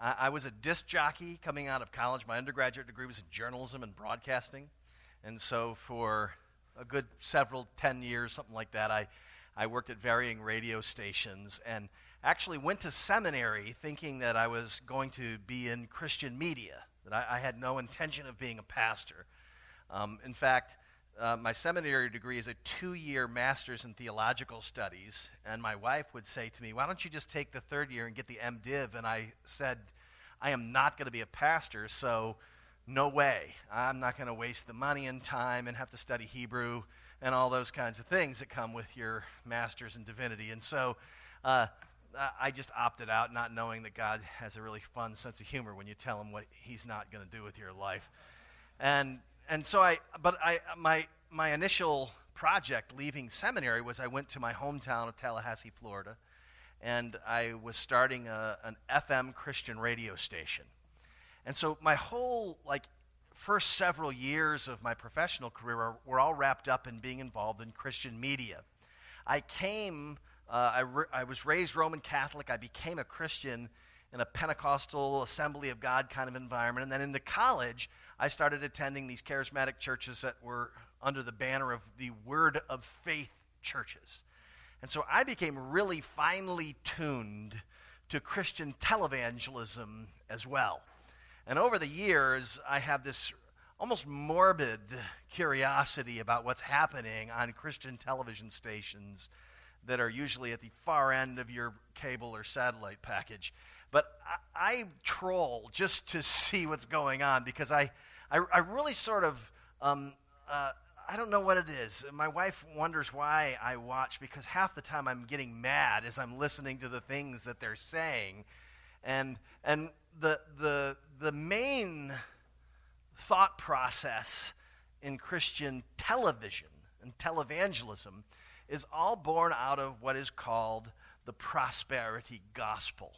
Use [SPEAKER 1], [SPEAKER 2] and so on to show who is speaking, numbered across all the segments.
[SPEAKER 1] I, I was a disc jockey coming out of college. My undergraduate degree was in journalism and broadcasting. And so for a good several, 10 years, something like that, I, I worked at varying radio stations and actually went to seminary thinking that I was going to be in Christian media, that I, I had no intention of being a pastor. Um, in fact, uh, my seminary degree is a two year master's in theological studies, and my wife would say to me, Why don't you just take the third year and get the MDiv? And I said, I am not going to be a pastor, so no way. I'm not going to waste the money and time and have to study Hebrew and all those kinds of things that come with your master's in divinity. And so uh, I just opted out, not knowing that God has a really fun sense of humor when you tell him what he's not going to do with your life. And and so I, but I, my, my initial project leaving seminary was I went to my hometown of Tallahassee, Florida, and I was starting a, an FM Christian radio station. And so my whole, like, first several years of my professional career were, all wrapped up in being involved in Christian media. I came, uh, I, re- I was raised Roman Catholic. I became a Christian in a Pentecostal Assembly of God kind of environment. And then into college, I started attending these charismatic churches that were under the banner of the Word of Faith churches. And so I became really finely tuned to Christian televangelism as well. And over the years, I have this almost morbid curiosity about what's happening on Christian television stations that are usually at the far end of your cable or satellite package. But I, I troll just to see what's going on because I, I, I really sort of, um, uh, I don't know what it is. My wife wonders why I watch because half the time I'm getting mad as I'm listening to the things that they're saying. And, and the, the, the main thought process in Christian television and televangelism is all born out of what is called the prosperity gospel.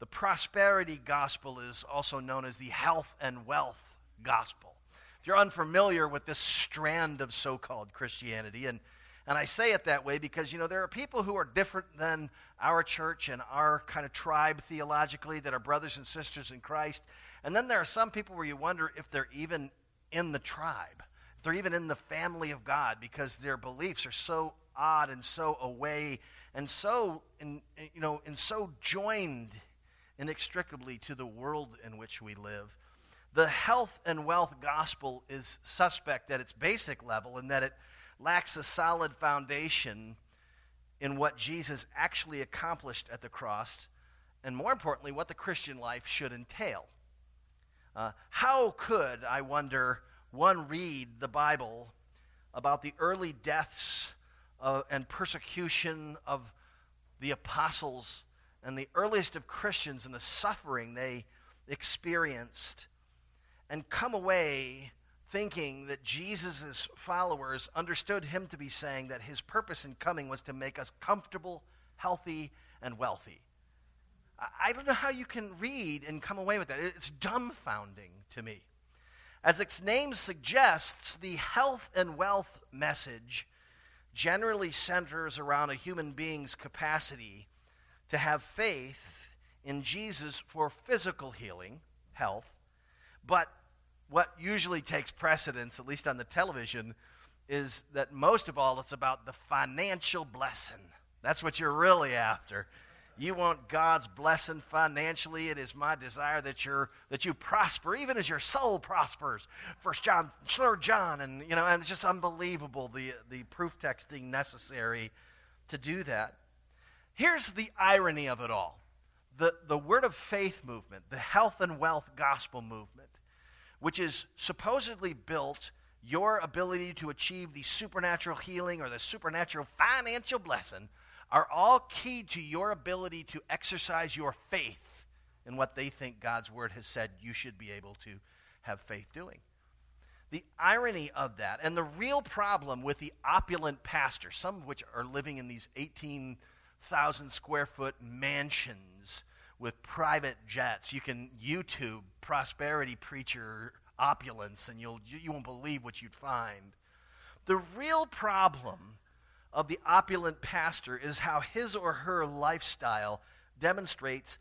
[SPEAKER 1] The prosperity gospel is also known as the health and wealth gospel. If you're unfamiliar with this strand of so called Christianity, and, and I say it that way because, you know, there are people who are different than our church and our kind of tribe theologically that are brothers and sisters in Christ. And then there are some people where you wonder if they're even in the tribe, if they're even in the family of God because their beliefs are so odd and so away and so, in, you know, and so joined inextricably to the world in which we live the health and wealth gospel is suspect at its basic level in that it lacks a solid foundation in what Jesus actually accomplished at the cross, and more importantly, what the Christian life should entail. Uh, how could, I wonder, one read the Bible about the early deaths uh, and persecution of the apostles and the earliest of Christians and the suffering they experienced? and come away thinking that Jesus' followers understood him to be saying that his purpose in coming was to make us comfortable, healthy, and wealthy. I don't know how you can read and come away with that. It's dumbfounding to me. As its name suggests, the health and wealth message generally centers around a human being's capacity to have faith in Jesus for physical healing, health, but what usually takes precedence, at least on the television, is that most of all it's about the financial blessing. That's what you're really after. You want God's blessing financially. It is my desire that you're that you prosper, even as your soul prospers. First John, third John, and you know, and it's just unbelievable the the proof texting necessary to do that. Here's the irony of it all: the the word of faith movement, the health and wealth gospel movement, which is supposedly built your ability to achieve the supernatural healing or the supernatural financial blessing are all key to your ability to exercise your faith in what they think God's word has said you should be able to have faith doing. The irony of that, and the real problem with the opulent pastor, some of which are living in these 18,000 square foot mansions with private jets. You can YouTube prosperity preacher opulence and you'll, you, you won't believe what you'd find. The real problem of the opulent pastor is how his or her lifestyle demonstrates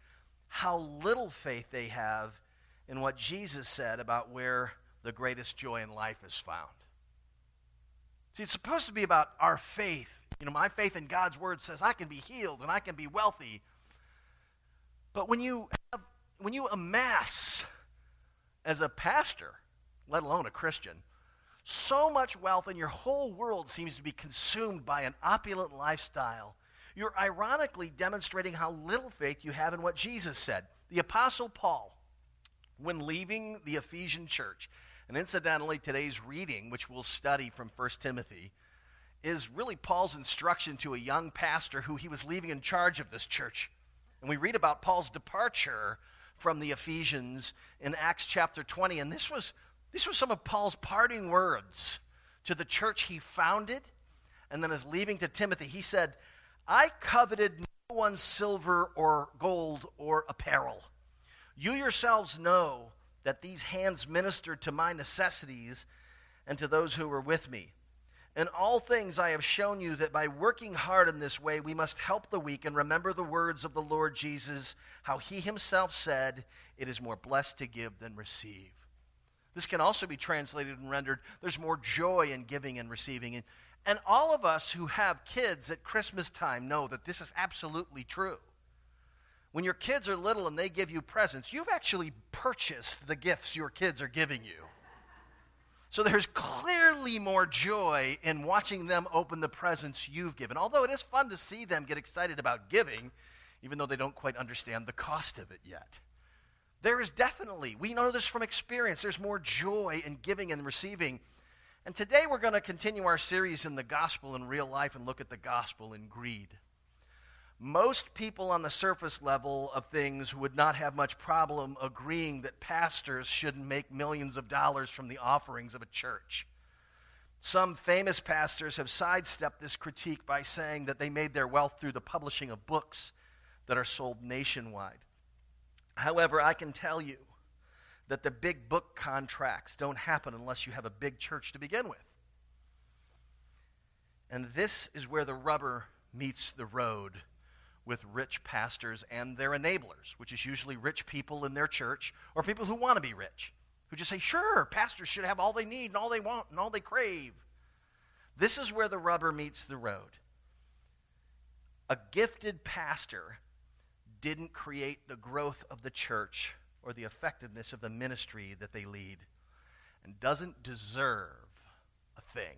[SPEAKER 1] how little faith they have in what Jesus said about where the greatest joy in life is found. See, it's supposed to be about our faith. You know, my faith in God's word says I can be healed and I can be wealthy. But when you have, when you amass as a pastor, let alone a Christian, so much wealth and your whole world seems to be consumed by an opulent lifestyle, you're ironically demonstrating how little faith you have in what Jesus said. The Apostle Paul, when leaving the Ephesian church, and incidentally, today's reading, which we'll study from 1 Timothy, is really Paul's instruction to a young pastor who he was leaving in charge of this church. And we read about Paul's departure from the Ephesians in Acts chapter 20. And this was this was some of Paul's parting words to the church he founded and then is leaving to Timothy. He said, I coveted no one's silver or gold or apparel. You yourselves know that these hands ministered to my necessities and to those who were with me. In all things, I have shown you that by working hard in this way, we must help the weak and remember the words of the Lord Jesus, how he himself said, It is more blessed to give than receive. This can also be translated and rendered there's more joy in giving and receiving. And, and all of us who have kids at Christmas time know that this is absolutely true. When your kids are little and they give you presents, you've actually purchased the gifts your kids are giving you. So there's more joy in watching them open the presents you've given. Although it is fun to see them get excited about giving, even though they don't quite understand the cost of it yet. There is definitely, we know this from experience, there's more joy in giving and receiving. And today we're going to continue our series in the gospel in real life and look at the gospel in greed. Most people on the surface level of things would not have much problem agreeing that pastors shouldn't make millions of dollars from the offerings of a church. Some famous pastors have sidestepped this critique by saying that they made their wealth through the publishing of books that are sold nationwide. However, I can tell you that the big book contracts don't happen unless you have a big church to begin with. And this is where the rubber meets the road with rich pastors and their enablers, which is usually rich people in their church or people who want to be rich, who just say, sure, pastors should have all they need and all they want and all they crave. This is where the rubber meets the road. A gifted pastor didn't create the growth of the church or the effectiveness of the ministry that they lead and doesn't deserve a thing.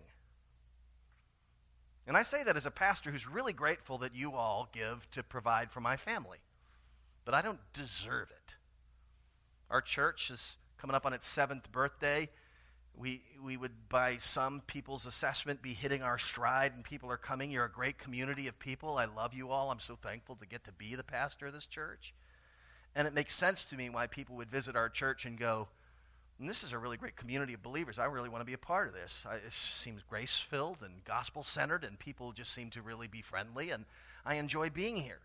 [SPEAKER 1] And I say that as a pastor who's really grateful that you all give to provide for my family. But I don't deserve it. Our church is coming up on its seventh birthday we, we would, by some people's assessment, be hitting our stride and people are coming. You're a great community of people. I love you all. I'm so thankful to get to be the pastor of this church. And it makes sense to me why people would visit our church and go, this is a really great community of believers. I really want to be a part of this. I, it seems grace filled and gospel centered, and people just seem to really be friendly, and I enjoy being here.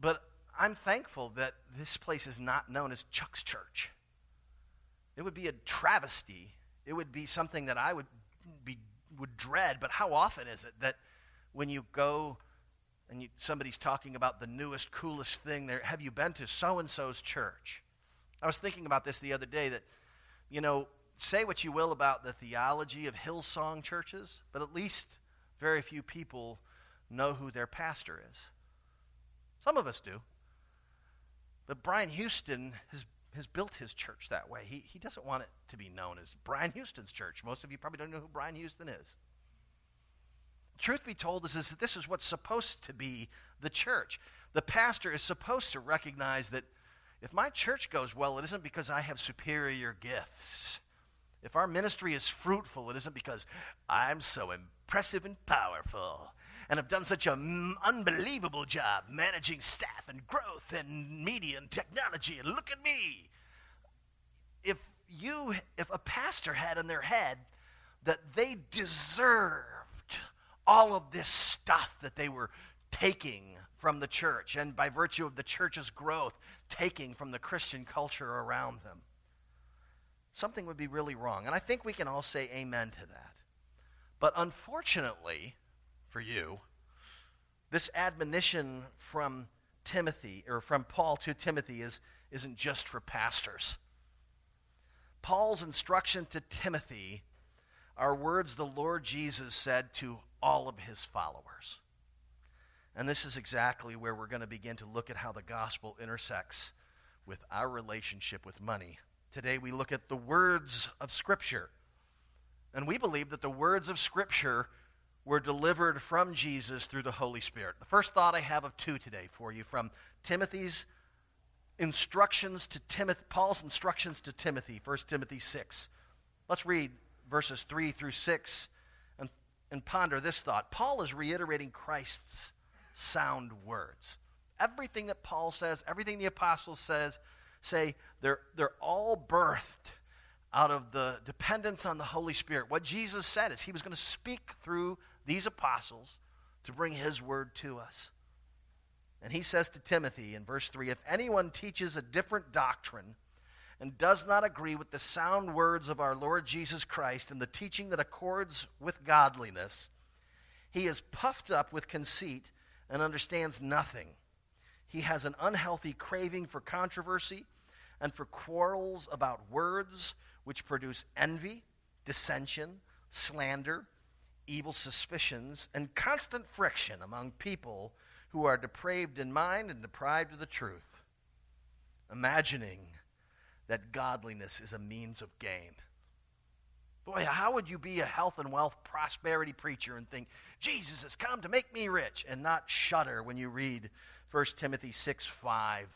[SPEAKER 1] But I'm thankful that this place is not known as Chuck's Church. It would be a travesty. It would be something that I would be would dread. But how often is it that when you go and you, somebody's talking about the newest, coolest thing there, have you been to so and so's church? I was thinking about this the other day that, you know, say what you will about the theology of Hillsong churches, but at least very few people know who their pastor is. Some of us do. But Brian Houston has has built his church that way. He, he doesn't want it to be known as Brian Houston's church. Most of you probably don't know who Brian Houston is. Truth be told is, is that this is what's supposed to be the church. The pastor is supposed to recognize that if my church goes well, it isn't because I have superior gifts. If our ministry is fruitful, it isn't because I'm so impressive and powerful and have done such an unbelievable job managing staff and growth and media and technology. And look at me. If you, if a pastor had in their head that they deserved all of this stuff that they were taking from the church, and by virtue of the church's growth, taking from the Christian culture around them, something would be really wrong. And I think we can all say amen to that. But unfortunately, for you, this admonition from Timothy, or from Paul to Timothy, is, isn't just for pastors. Paul's instruction to Timothy are words the Lord Jesus said to all of his followers. And this is exactly where we're going to begin to look at how the gospel intersects with our relationship with money. Today we look at the words of Scripture. And we believe that the words of Scripture were delivered from Jesus through the Holy Spirit. The first thought I have of two today for you from Timothy's instructions to Timothy, Paul's instructions to Timothy, 1 Timothy 6. Let's read verses 3 through 6 and, and ponder this thought. Paul is reiterating Christ's sound words. Everything that Paul says, everything the apostles says, say they're, they're all birthed out of the dependence on the Holy Spirit. What Jesus said is he was going to speak through these apostles to bring his word to us. And he says to Timothy in verse 3 If anyone teaches a different doctrine and does not agree with the sound words of our Lord Jesus Christ and the teaching that accords with godliness, he is puffed up with conceit and understands nothing. He has an unhealthy craving for controversy and for quarrels about words which produce envy, dissension, slander, evil suspicions, and constant friction among people who are depraved in mind and deprived of the truth, imagining that godliness is a means of gain. Boy, how would you be a health and wealth prosperity preacher and think, Jesus has come to make me rich, and not shudder when you read 1 Timothy 6 5?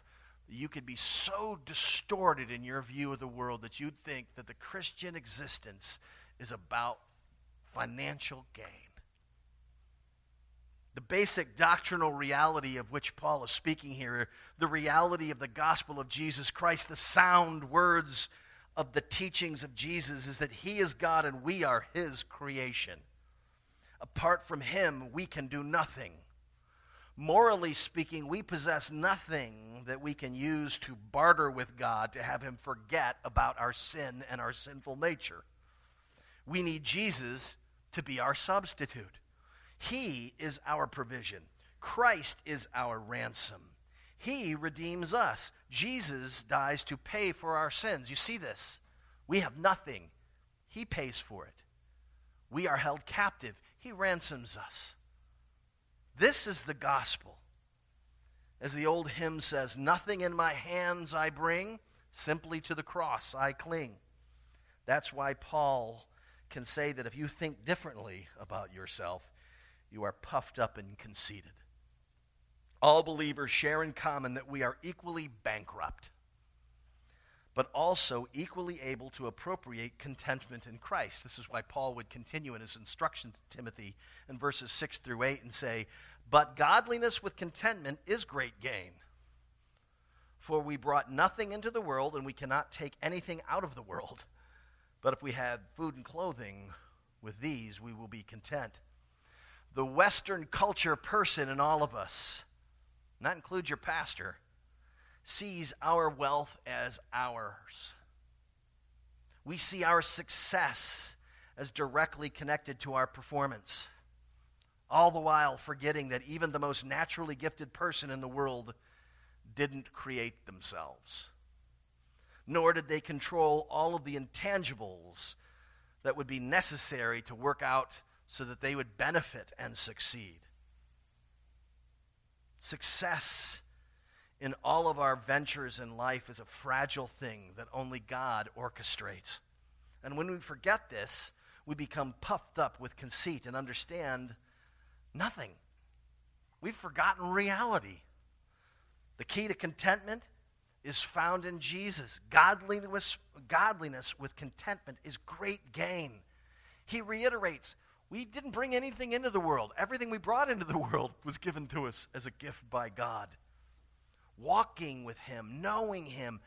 [SPEAKER 1] You could be so distorted in your view of the world that you'd think that the Christian existence is about financial gain. The basic doctrinal reality of which Paul is speaking here, the reality of the gospel of Jesus Christ, the sound words of the teachings of Jesus is that He is God and we are His creation. Apart from Him, we can do nothing. Morally speaking, we possess nothing that we can use to barter with God to have Him forget about our sin and our sinful nature. We need Jesus to be our substitute. He is our provision, Christ is our ransom. He redeems us. Jesus dies to pay for our sins. You see this? We have nothing. He pays for it. We are held captive. He ransoms us. This is the gospel. As the old hymn says, Nothing in my hands I bring, simply to the cross I cling. That's why Paul can say that if you think differently about yourself, you are puffed up and conceited all believers share in common that we are equally bankrupt, but also equally able to appropriate contentment in Christ. This is why Paul would continue in his instruction to Timothy in verses 6 through 8 and say, But godliness with contentment is great gain. For we brought nothing into the world, and we cannot take anything out of the world. But if we have food and clothing, with these we will be content. The Western culture person in all of us that includes your pastor, sees our wealth as ours. We see our success as directly connected to our performance, all the while forgetting that even the most naturally gifted person in the world didn't create themselves, nor did they control all of the intangibles that would be necessary to work out so that they would benefit and succeed. Success in all of our ventures in life is a fragile thing that only God orchestrates. And when we forget this, we become puffed up with conceit and understand nothing. We've forgotten reality. The key to contentment is found in Jesus. Godliness, godliness with contentment is great gain. He reiterates we didn't bring anything into the world. Everything we brought into the world was given to us as a gift by God. Walking with Him, knowing Him,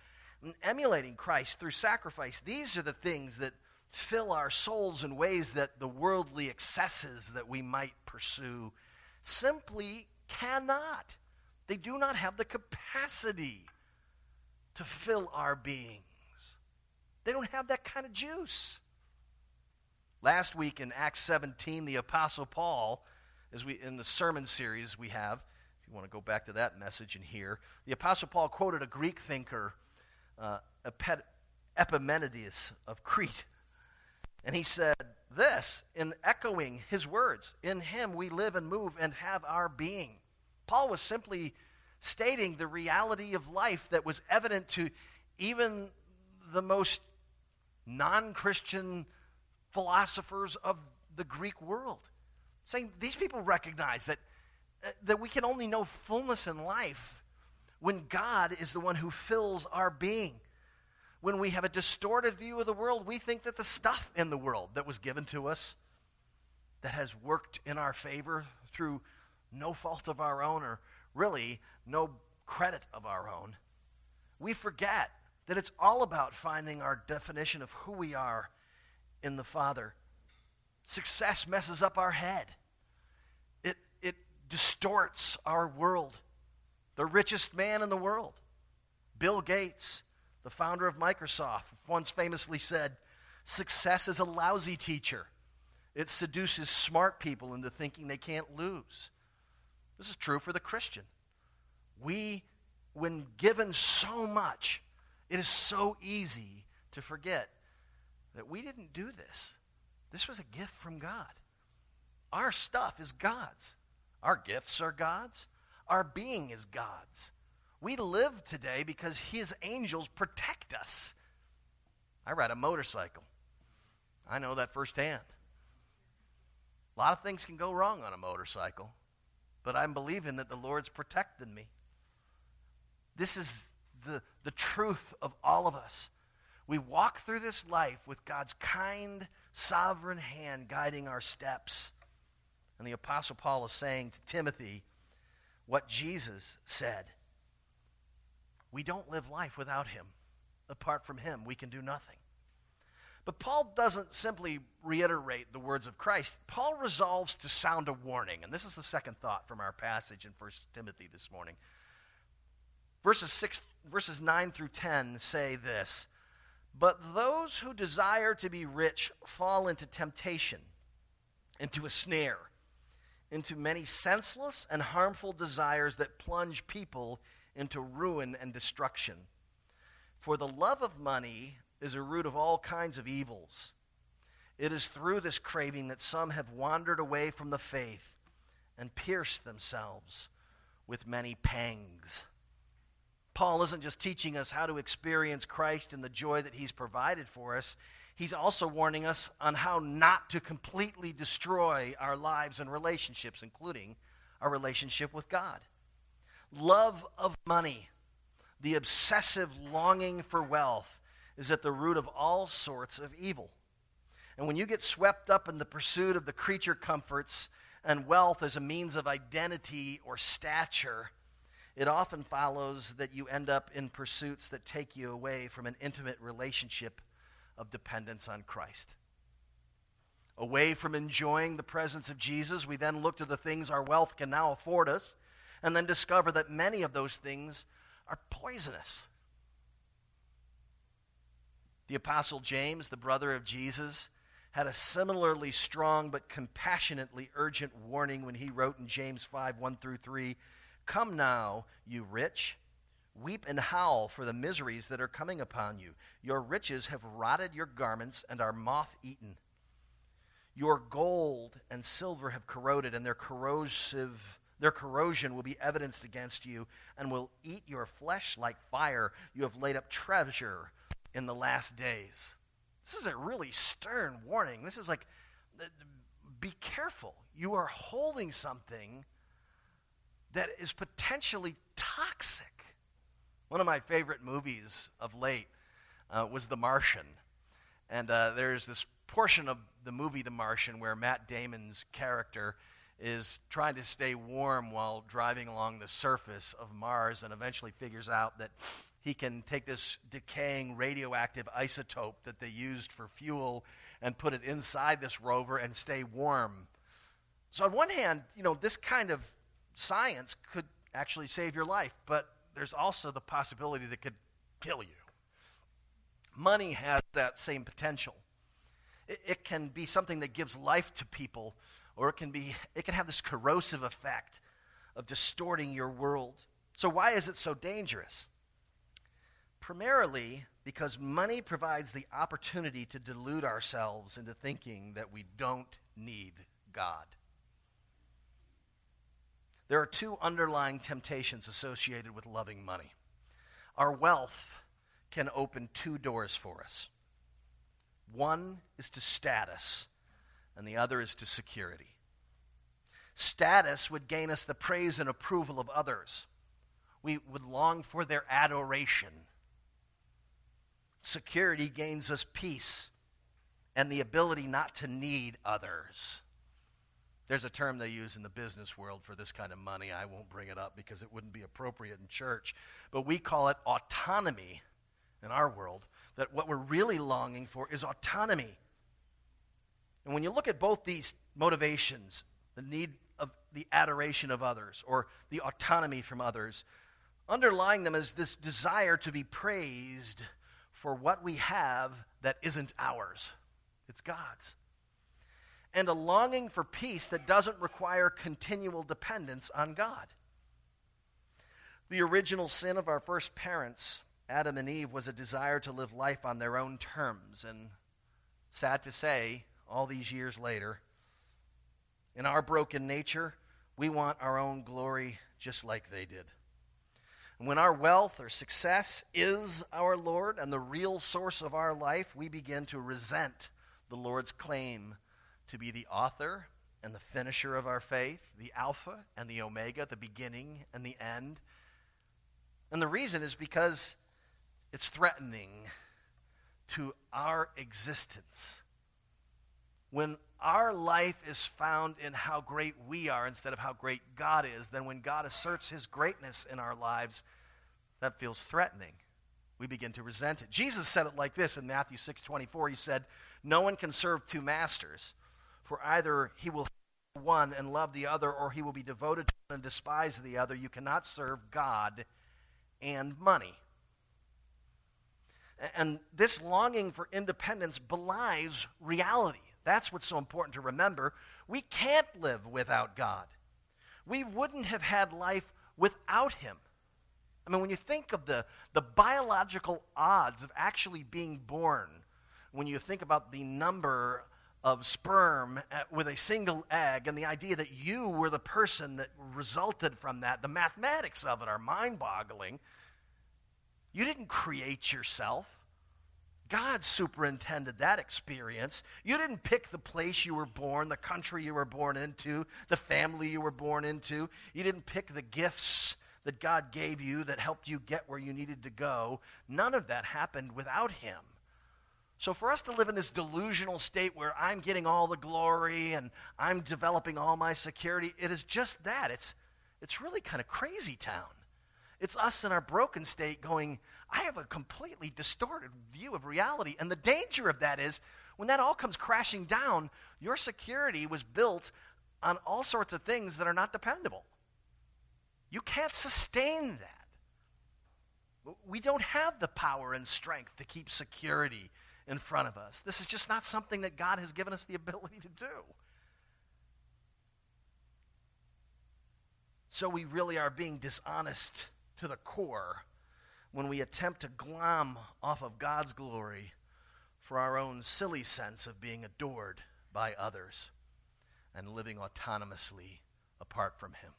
[SPEAKER 1] emulating Christ through sacrifice, these are the things that fill our souls in ways that the worldly excesses that we might pursue simply cannot. They do not have the capacity to fill our beings. They don't have that kind of juice. Last week in Acts 17, the Apostle Paul, as we in the sermon series we have, if you want to go back to that message and hear. The Apostle Paul quoted a Greek thinker, uh, Epimenides of Crete. And he said this in echoing his words In him we live and move and have our being. Paul was simply stating the reality of life that was evident to even the most non Christian philosophers of the Greek world. Saying these people recognize that, uh, that we can only know fullness in life when God is the one who fills our being. When we have a distorted view of the world, we think that the stuff in the world that was given to us, that has worked in our favor through no fault of our own or really no credit of our own, we forget that it's all about finding our definition of who we are in the Father. Success messes up our head, it, it distorts our world. The richest man in the world, Bill Gates, the founder of Microsoft, once famously said, Success is a lousy teacher. It seduces smart people into thinking they can't lose. This is true for the Christian. We, when given so much, it is so easy to forget that we didn't do this. This was a gift from God. Our stuff is God's. Our gifts are God's. Our being is God's. We live today because His angels protect us. I ride a motorcycle. I know that firsthand. A lot of things can go wrong on a motorcycle, but I'm believing that the Lord's protecting me. This is the, the truth of all of us. We walk through this life with God's kind, sovereign hand guiding our steps. And the Apostle Paul is saying to Timothy what Jesus said We don't live life without him. Apart from him, we can do nothing. But Paul doesn't simply reiterate the words of Christ. Paul resolves to sound a warning. And this is the second thought from our passage in 1 Timothy this morning. Verses, six, verses 9 through 10 say this But those who desire to be rich fall into temptation, into a snare, into many senseless and harmful desires that plunge people into ruin and destruction. For the love of money is a root of all kinds of evils. It is through this craving that some have wandered away from the faith and pierced themselves with many pangs. Paul isn't just teaching us how to experience Christ and the joy that he's provided for us, he's also warning us on how not to completely destroy our lives and relationships, including our relationship with God. Love of money, the obsessive longing for wealth, is at the root of all sorts of evil. And when you get swept up in the pursuit of the creature comforts and wealth as a means of identity or stature, it often follows that you end up in pursuits that take you away from an intimate relationship of dependence on Christ. Away from enjoying the presence of Jesus, we then look to the things our wealth can now afford us, and then discover that many of those things are poisonous. The Apostle James, the brother of Jesus, had a similarly strong but compassionately urgent warning when he wrote in James 5 1 through 3 Come now, you rich, weep and howl for the miseries that are coming upon you. Your riches have rotted your garments and are moth eaten. Your gold and silver have corroded, and their corrosive their corrosion will be evidenced against you and will eat your flesh like fire. You have laid up treasure in the last days. This is a really stern warning. This is like, be careful. You are holding something that is potentially toxic. One of my favorite movies of late uh, was The Martian. And uh, there's this portion of the movie The Martian where Matt Damon's character is trying to stay warm while driving along the surface of Mars and eventually figures out that he can take this decaying radioactive isotope that they used for fuel and put it inside this rover and stay warm. So, on one hand, you know, this kind of science could actually save your life, but there's also the possibility that could kill you. Money has that same potential. It, it, can be something that gives life to people, or it can be it can have this corrosive effect of distorting your world. So, why is it so dangerous? Primarily because money provides the opportunity to delude ourselves into thinking that we don't need God. There are two underlying temptations associated with loving money. Our wealth can open two doors for us one is to status, and the other is to security. Status would gain us the praise and approval of others. We would long for their adoration. Security gains us peace and the ability not to need others. There's a term they use in the business world for this kind of money. I won't bring it up because it wouldn't be appropriate in church. But we call it autonomy in our world. That what we're really longing for is autonomy. And when you look at both these motivations, the need of the adoration of others or the autonomy from others, underlying them is this desire to be praised for what we have that isn't ours, it's God's and a longing for peace that doesn't require continual dependence on God. The original sin of our first parents, Adam and Eve, was a desire to live life on their own terms. And sad to say, all these years later, in our broken nature, we want our own glory just like they did. When our wealth or success is our Lord and the real source of our life, we begin to resent the Lord's claim to be the author and the finisher of our faith, the Alpha and the Omega, the beginning and the end. And the reason is because it's threatening to our existence. When our life is found in how great we are instead of how great God is, then when God asserts his greatness in our lives, that feels threatening. We begin to resent it. Jesus said it like this in Matthew 6 24. He said, No one can serve two masters. For either he will one and love the other, or he will be devoted to and despise the other. You cannot serve God and money. And this longing for independence belies reality. That's what's so important to remember. We can't live without God. We wouldn't have had life without Him. I mean, when you think of the, the biological odds of actually being born, when you think about the number of sperm uh, with a single egg and the idea that you were the person that resulted from that, the mathematics of it are mind boggling. You didn't create yourself. God superintended that experience. You didn't pick the place you were born, the country you were born into, the family you were born into. You didn't pick the gifts that God gave you that helped you get where you needed to go. None of that happened without Him. So, for us to live in this delusional state where I'm getting all the glory and I'm developing all my security, it is just that. It's, it's really kind of crazy town. It's us in our broken state going, I have a completely distorted view of reality. And the danger of that is when that all comes crashing down, your security was built on all sorts of things that are not dependable. You can't sustain that. We don't have the power and strength to keep security in front of us. This is just not something that God has given us the ability to do. So we really are being dishonest to the core when we attempt to glom off of God's glory for our own silly sense of being adored by others and living autonomously apart from Him.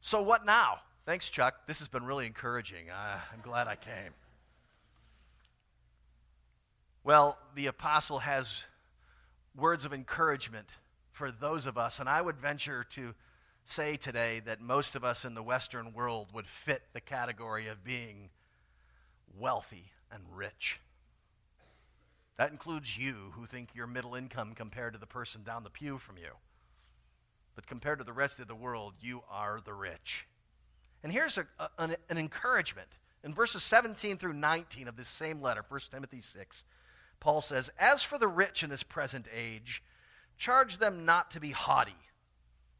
[SPEAKER 1] So, what now? Thanks, Chuck. This has been really encouraging. Uh, I'm glad I came. Well, the apostle has words of encouragement for those of us, and I would venture to say today that most of us in the Western world would fit the category of being wealthy and rich. That includes you who think you're middle income compared to the person down the pew from you. But compared to the rest of the world, you are the rich. And here's a, a, an, an encouragement. In verses 17 through 19 of this same letter, 1 Timothy 6, Paul says, As for the rich in this present age, charge them not to be haughty,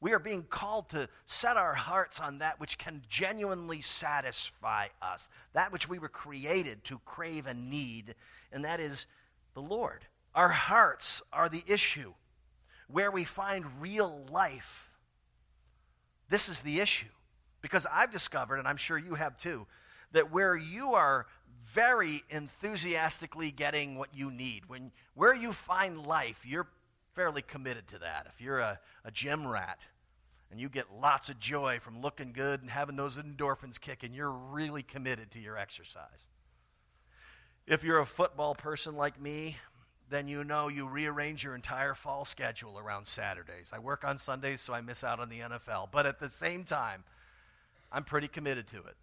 [SPEAKER 1] We are being called to set our hearts on that which can genuinely satisfy us, that which we were created to crave and need, and that is the Lord. Our hearts are the issue where we find real life. This is the issue. Because I've discovered, and I'm sure you have too, that where you are very enthusiastically getting what you need, when where you find life, you're fairly committed to that. If you're a, a gym rat and you get lots of joy from looking good and having those endorphins kicking, you're really committed to your exercise. If you're a football person like me, then you know you rearrange your entire fall schedule around Saturdays. I work on Sundays, so I miss out on the NFL. But at the same time, I'm pretty committed to it.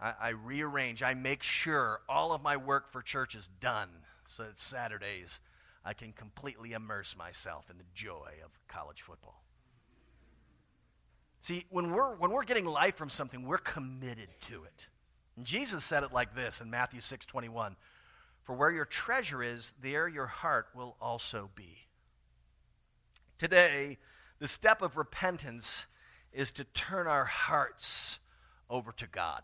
[SPEAKER 1] I, I rearrange, I make sure all of my work for church is done so that Saturdays I can completely immerse myself in the joy of college football. See, when we're, when we're getting life from something, we're committed to it. And Jesus said it like this in Matthew 6 21 For where your treasure is, there your heart will also be. Today, the step of repentance is to turn our hearts over to God.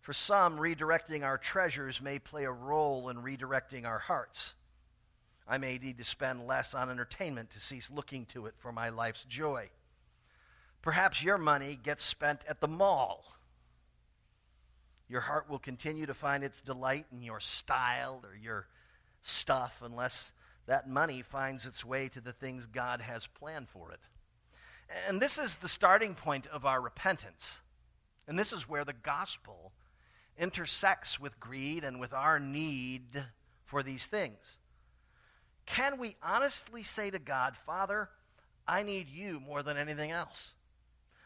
[SPEAKER 1] For some, redirecting our treasures may play a role in redirecting our hearts. I may need to spend less on entertainment to cease looking to it for my life's joy. Perhaps your money gets spent at the mall your heart will continue to find its delight in your style or your stuff unless that money finds its way to the things God has planned for it. And this is the starting point of our repentance. And this is where the gospel intersects with greed and with our need for these things. Can we honestly say to God, Father, I need you more than anything else?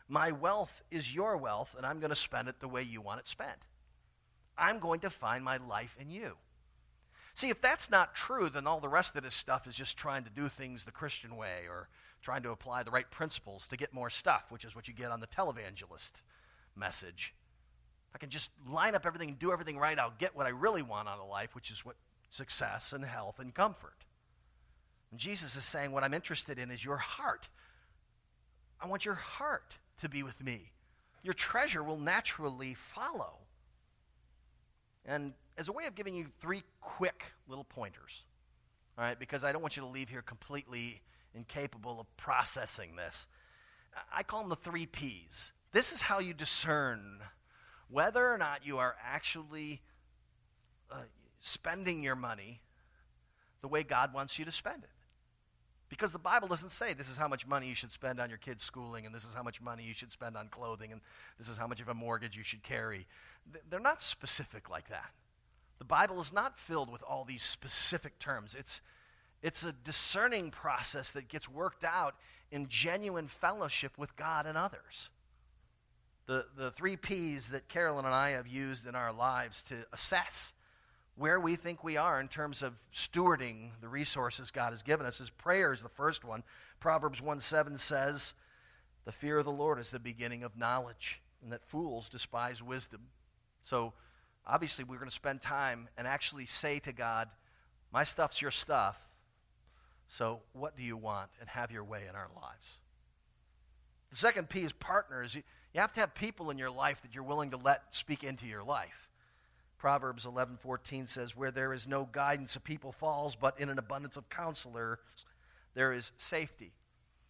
[SPEAKER 1] My wealth is your wealth, and I'm going to spend it the way you want it spent. I'm going to find my life in you. See, if that's not true, then all the rest of this stuff is just trying to do things the Christian way or trying to apply the right principles to get more stuff, which is what you get on the televangelist message. If I can just line up everything and do everything right, I'll get what I really want out of life, which is what success and health and comfort. And Jesus is saying, What I'm interested in is your heart. I want your heart to be with me. Your treasure will naturally follow. And as a way of giving you three quick little pointers, all right, because I don't want you to leave here completely incapable of processing this, I call them the three P's. This is how you discern whether or not you are actually uh, spending your money the way God wants you to spend it. Because the Bible doesn't say this is how much money you should spend on your kids' schooling, and this is how much money you should spend on clothing, and this is how much of a mortgage you should carry. They're not specific like that. The Bible is not filled with all these specific terms. It's, it's a discerning process that gets worked out in genuine fellowship with God and others. The, the three P's that Carolyn and I have used in our lives to assess where we think we are in terms of stewarding the resources God has given us is prayer is the first one. Proverbs 1 7 says, The fear of the Lord is the beginning of knowledge, and that fools despise wisdom. So, obviously, we're going to spend time and actually say to God, My stuff's your stuff. So, what do you want? And have your way in our lives. The second P is partners. You, you have to have people in your life that you're willing to let speak into your life. Proverbs 11:14 says, "Where there is no guidance, a people falls, but in an abundance of counselors there is safety."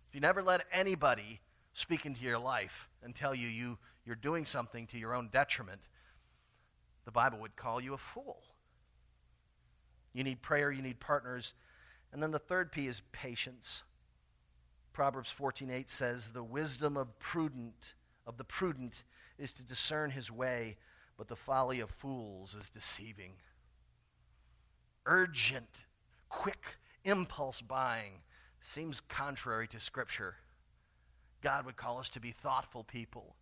[SPEAKER 1] If you never let anybody speak into your life and tell you, you you're doing something to your own detriment, the Bible would call you a fool. You need prayer, you need partners. And then the third P is patience. Proverbs 14:8 says, "The wisdom of prudent of the prudent is to discern his way." But the folly of fools is deceiving. Urgent, quick impulse buying seems contrary to Scripture. God would call us to be thoughtful people.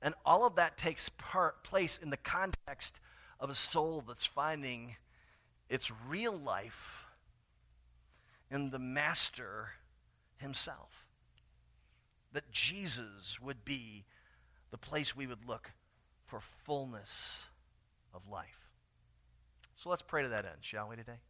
[SPEAKER 1] And all of that takes part, place in the context of a soul that's finding its real life in the Master Himself. that Jesus would be the place we would look for fullness of life. So let's pray to that end, shall we, today?